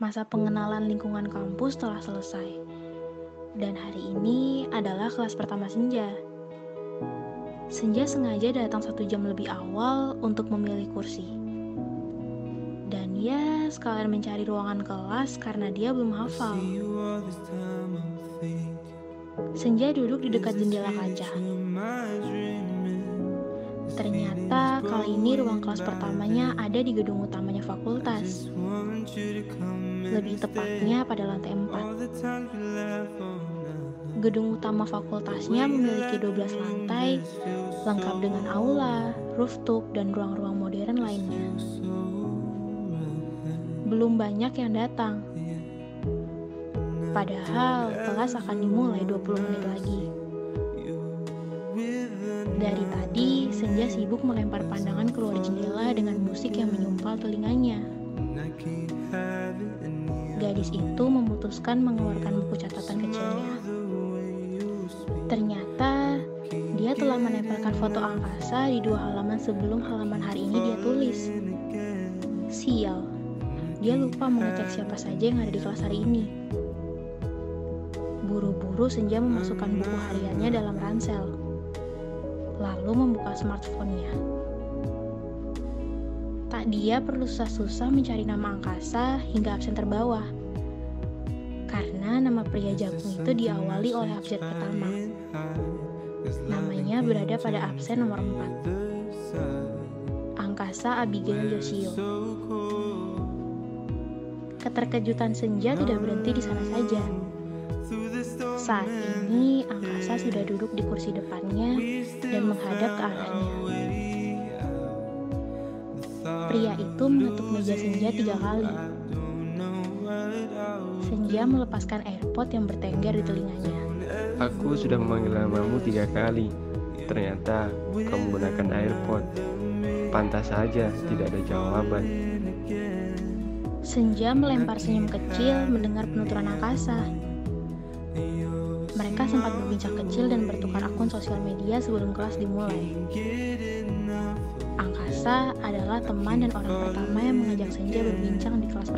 Masa pengenalan lingkungan kampus telah selesai. Dan hari ini adalah kelas pertama Senja. Senja sengaja datang satu jam lebih awal untuk memilih kursi. Dan ya, sekalian mencari ruangan kelas karena dia belum hafal. Senja duduk di dekat jendela kaca. Ternyata kali ini ruang kelas pertamanya ada di gedung utamanya fakultas. Lebih tepatnya pada lantai 4. Gedung utama fakultasnya memiliki 12 lantai, lengkap dengan aula, rooftop, dan ruang-ruang modern lainnya. Belum banyak yang datang. Padahal kelas akan dimulai 20 menit lagi. Dari tadi, Senja sibuk melempar pandangan keluar jendela dengan musik yang menyumpal telinganya. Gadis itu memutuskan mengeluarkan buku catatan kecilnya. Ternyata, dia telah menempelkan foto angkasa di dua halaman sebelum halaman hari ini dia tulis. Sial, dia lupa mengecek siapa saja yang ada di kelas hari ini. Buru-buru Senja memasukkan buku hariannya dalam ransel lalu membuka smartphone-nya. Tak dia perlu susah-susah mencari nama angkasa hingga absen terbawah. Karena nama pria jagung itu diawali oleh abjad pertama. Namanya berada pada absen nomor 4. Angkasa Abigail Yoshio. Keterkejutan senja tidak berhenti di sana saja. Saat ini, Angkasa sudah duduk di kursi depannya dan menghadap ke arahnya. Pria itu mengetuk meja senja tiga kali. Senja melepaskan airpod yang bertengger di telinganya. Aku sudah memanggil namamu tiga kali. Ternyata kamu menggunakan airpod. Pantas saja tidak ada jawaban. Senja melempar senyum kecil mendengar penuturan angkasa. Mereka sempat berbincang kecil dan bertukar akun sosial media sebelum kelas dimulai. Angkasa adalah teman dan orang pertama yang mengajak Senja berbincang di kelas